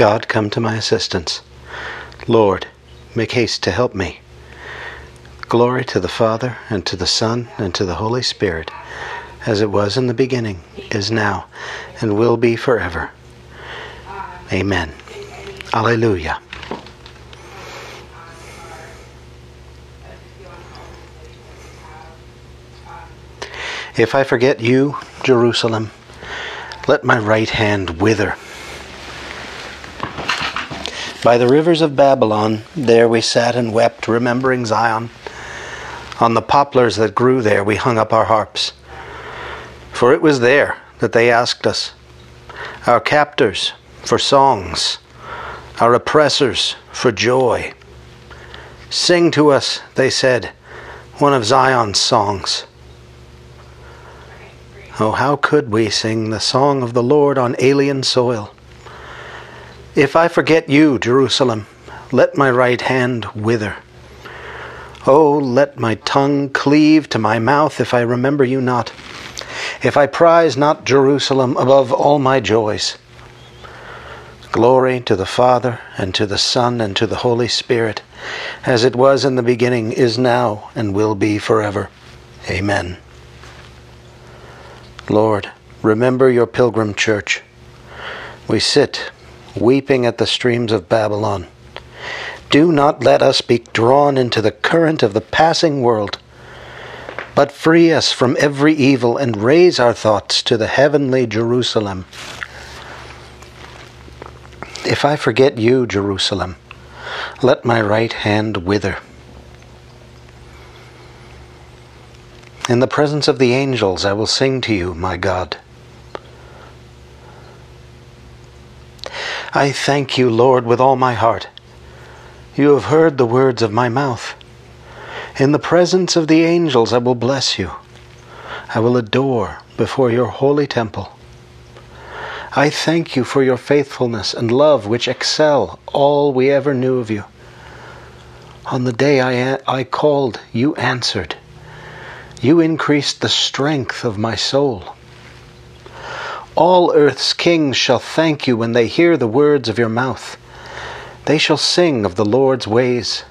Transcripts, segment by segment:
God, come to my assistance. Lord, make haste to help me. Glory to the Father, and to the Son, and to the Holy Spirit, as it was in the beginning, is now, and will be forever. Amen. Alleluia. If I forget you, Jerusalem, let my right hand wither. By the rivers of Babylon, there we sat and wept, remembering Zion. On the poplars that grew there, we hung up our harps. For it was there that they asked us, our captors, for songs, our oppressors, for joy. Sing to us, they said, one of Zion's songs. Oh, how could we sing the song of the Lord on alien soil? If I forget you, Jerusalem, let my right hand wither. Oh, let my tongue cleave to my mouth if I remember you not, if I prize not Jerusalem above all my joys. Glory to the Father, and to the Son, and to the Holy Spirit, as it was in the beginning, is now, and will be forever. Amen. Lord, remember your pilgrim church. We sit weeping at the streams of Babylon. Do not let us be drawn into the current of the passing world, but free us from every evil and raise our thoughts to the heavenly Jerusalem. If I forget you, Jerusalem, let my right hand wither. In the presence of the angels, I will sing to you, my God. I thank you, Lord, with all my heart. You have heard the words of my mouth. In the presence of the angels, I will bless you. I will adore before your holy temple. I thank you for your faithfulness and love, which excel all we ever knew of you. On the day I, I called, you answered. You increased the strength of my soul. All earth's kings shall thank you when they hear the words of your mouth. They shall sing of the Lord's ways.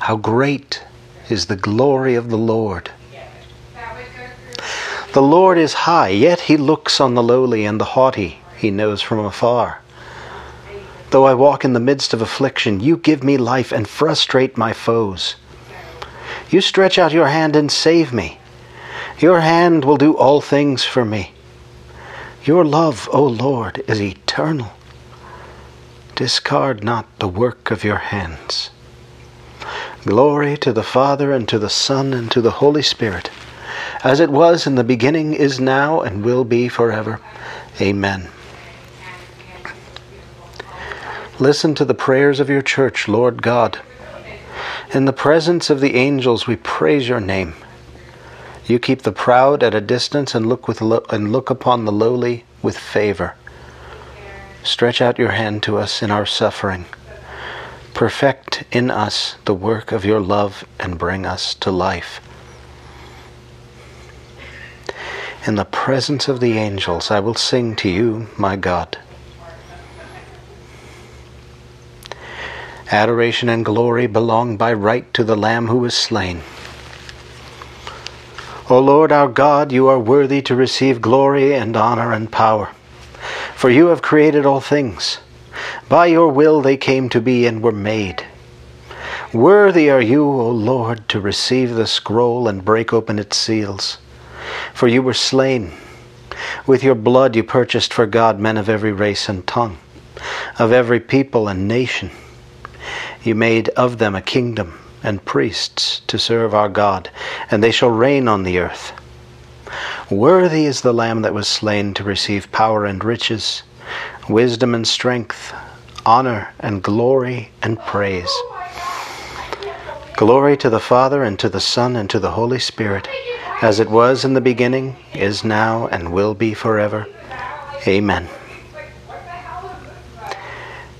How great is the glory of the Lord! The Lord is high, yet he looks on the lowly and the haughty, he knows from afar. Though I walk in the midst of affliction, you give me life and frustrate my foes. You stretch out your hand and save me. Your hand will do all things for me. Your love, O Lord, is eternal. Discard not the work of your hands. Glory to the Father, and to the Son, and to the Holy Spirit, as it was in the beginning, is now, and will be forever. Amen. Listen to the prayers of your church, Lord God. In the presence of the angels, we praise your name. You keep the proud at a distance and look, with lo- and look upon the lowly with favor. Stretch out your hand to us in our suffering. Perfect in us the work of your love and bring us to life. In the presence of the angels, I will sing to you, my God. Adoration and glory belong by right to the Lamb who was slain. O Lord our God, you are worthy to receive glory and honor and power. For you have created all things. By your will they came to be and were made. Worthy are you, O Lord, to receive the scroll and break open its seals. For you were slain. With your blood you purchased for God men of every race and tongue, of every people and nation. You made of them a kingdom and priests to serve our God, and they shall reign on the earth. Worthy is the Lamb that was slain to receive power and riches, wisdom and strength, honor and glory and praise. Glory to the Father, and to the Son, and to the Holy Spirit, as it was in the beginning, is now, and will be forever. Amen.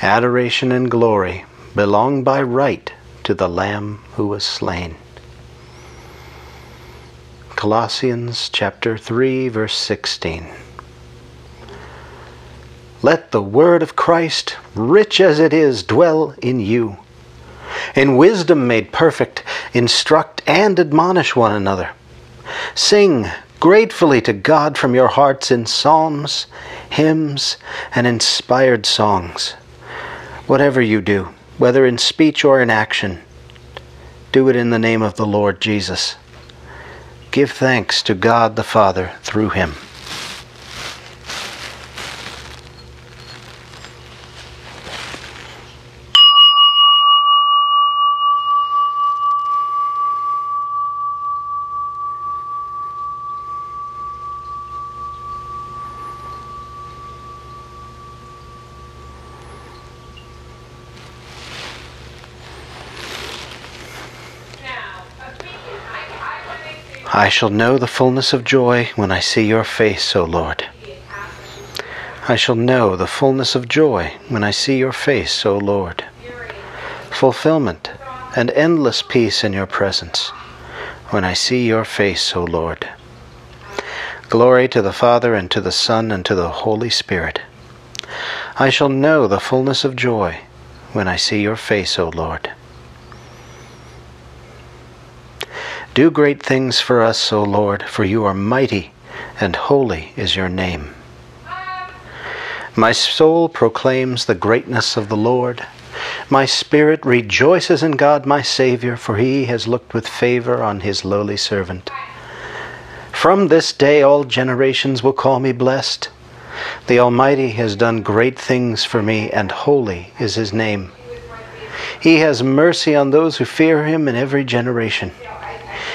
Adoration and glory belong by right to the Lamb who was slain. Colossians chapter 3 verse 16. Let the word of Christ, rich as it is, dwell in you. In wisdom made perfect, instruct and admonish one another. Sing gratefully to God from your hearts in psalms, hymns, and inspired songs. Whatever you do, whether in speech or in action, do it in the name of the Lord Jesus. Give thanks to God the Father through him. I shall know the fullness of joy when I see your face, O Lord. I shall know the fullness of joy when I see your face, O Lord. Fulfillment and endless peace in your presence when I see your face, O Lord. Glory to the Father, and to the Son, and to the Holy Spirit. I shall know the fullness of joy when I see your face, O Lord. Do great things for us, O Lord, for you are mighty, and holy is your name. My soul proclaims the greatness of the Lord. My spirit rejoices in God my Saviour, for he has looked with favour on his lowly servant. From this day all generations will call me blessed. The Almighty has done great things for me, and holy is his name. He has mercy on those who fear him in every generation.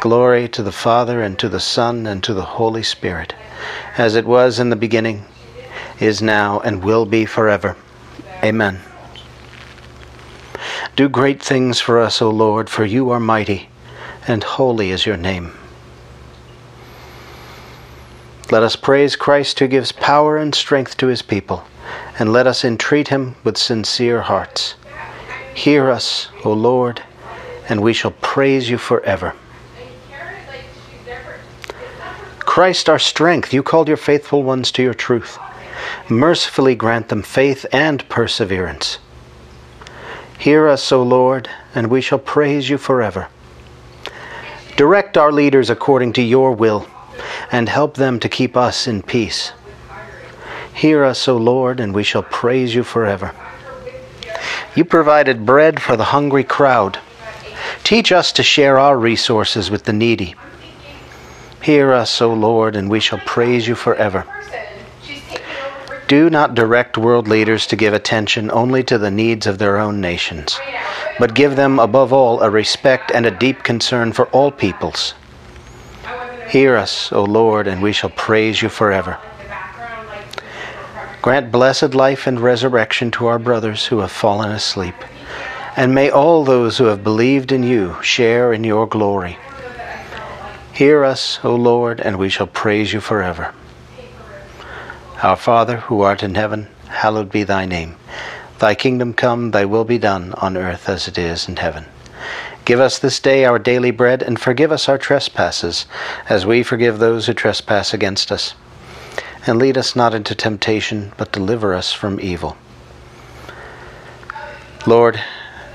Glory to the Father, and to the Son, and to the Holy Spirit, as it was in the beginning, is now, and will be forever. Amen. Do great things for us, O Lord, for you are mighty, and holy is your name. Let us praise Christ who gives power and strength to his people, and let us entreat him with sincere hearts. Hear us, O Lord, and we shall praise you forever. Christ our strength, you called your faithful ones to your truth. Mercifully grant them faith and perseverance. Hear us, O Lord, and we shall praise you forever. Direct our leaders according to your will, and help them to keep us in peace. Hear us, O Lord, and we shall praise you forever. You provided bread for the hungry crowd. Teach us to share our resources with the needy. Hear us, O Lord, and we shall praise you forever. Do not direct world leaders to give attention only to the needs of their own nations, but give them above all a respect and a deep concern for all peoples. Hear us, O Lord, and we shall praise you forever. Grant blessed life and resurrection to our brothers who have fallen asleep, and may all those who have believed in you share in your glory. Hear us, O Lord, and we shall praise you forever. Our Father, who art in heaven, hallowed be thy name. Thy kingdom come, thy will be done, on earth as it is in heaven. Give us this day our daily bread, and forgive us our trespasses, as we forgive those who trespass against us. And lead us not into temptation, but deliver us from evil. Lord,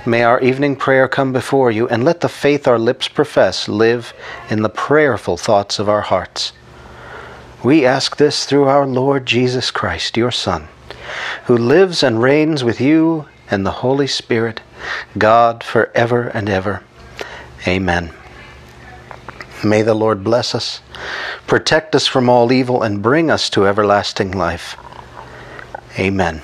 May our evening prayer come before you, and let the faith our lips profess live in the prayerful thoughts of our hearts. We ask this through our Lord Jesus Christ, your Son, who lives and reigns with you and the Holy Spirit, God for ever and ever. Amen. May the Lord bless us, protect us from all evil, and bring us to everlasting life. Amen.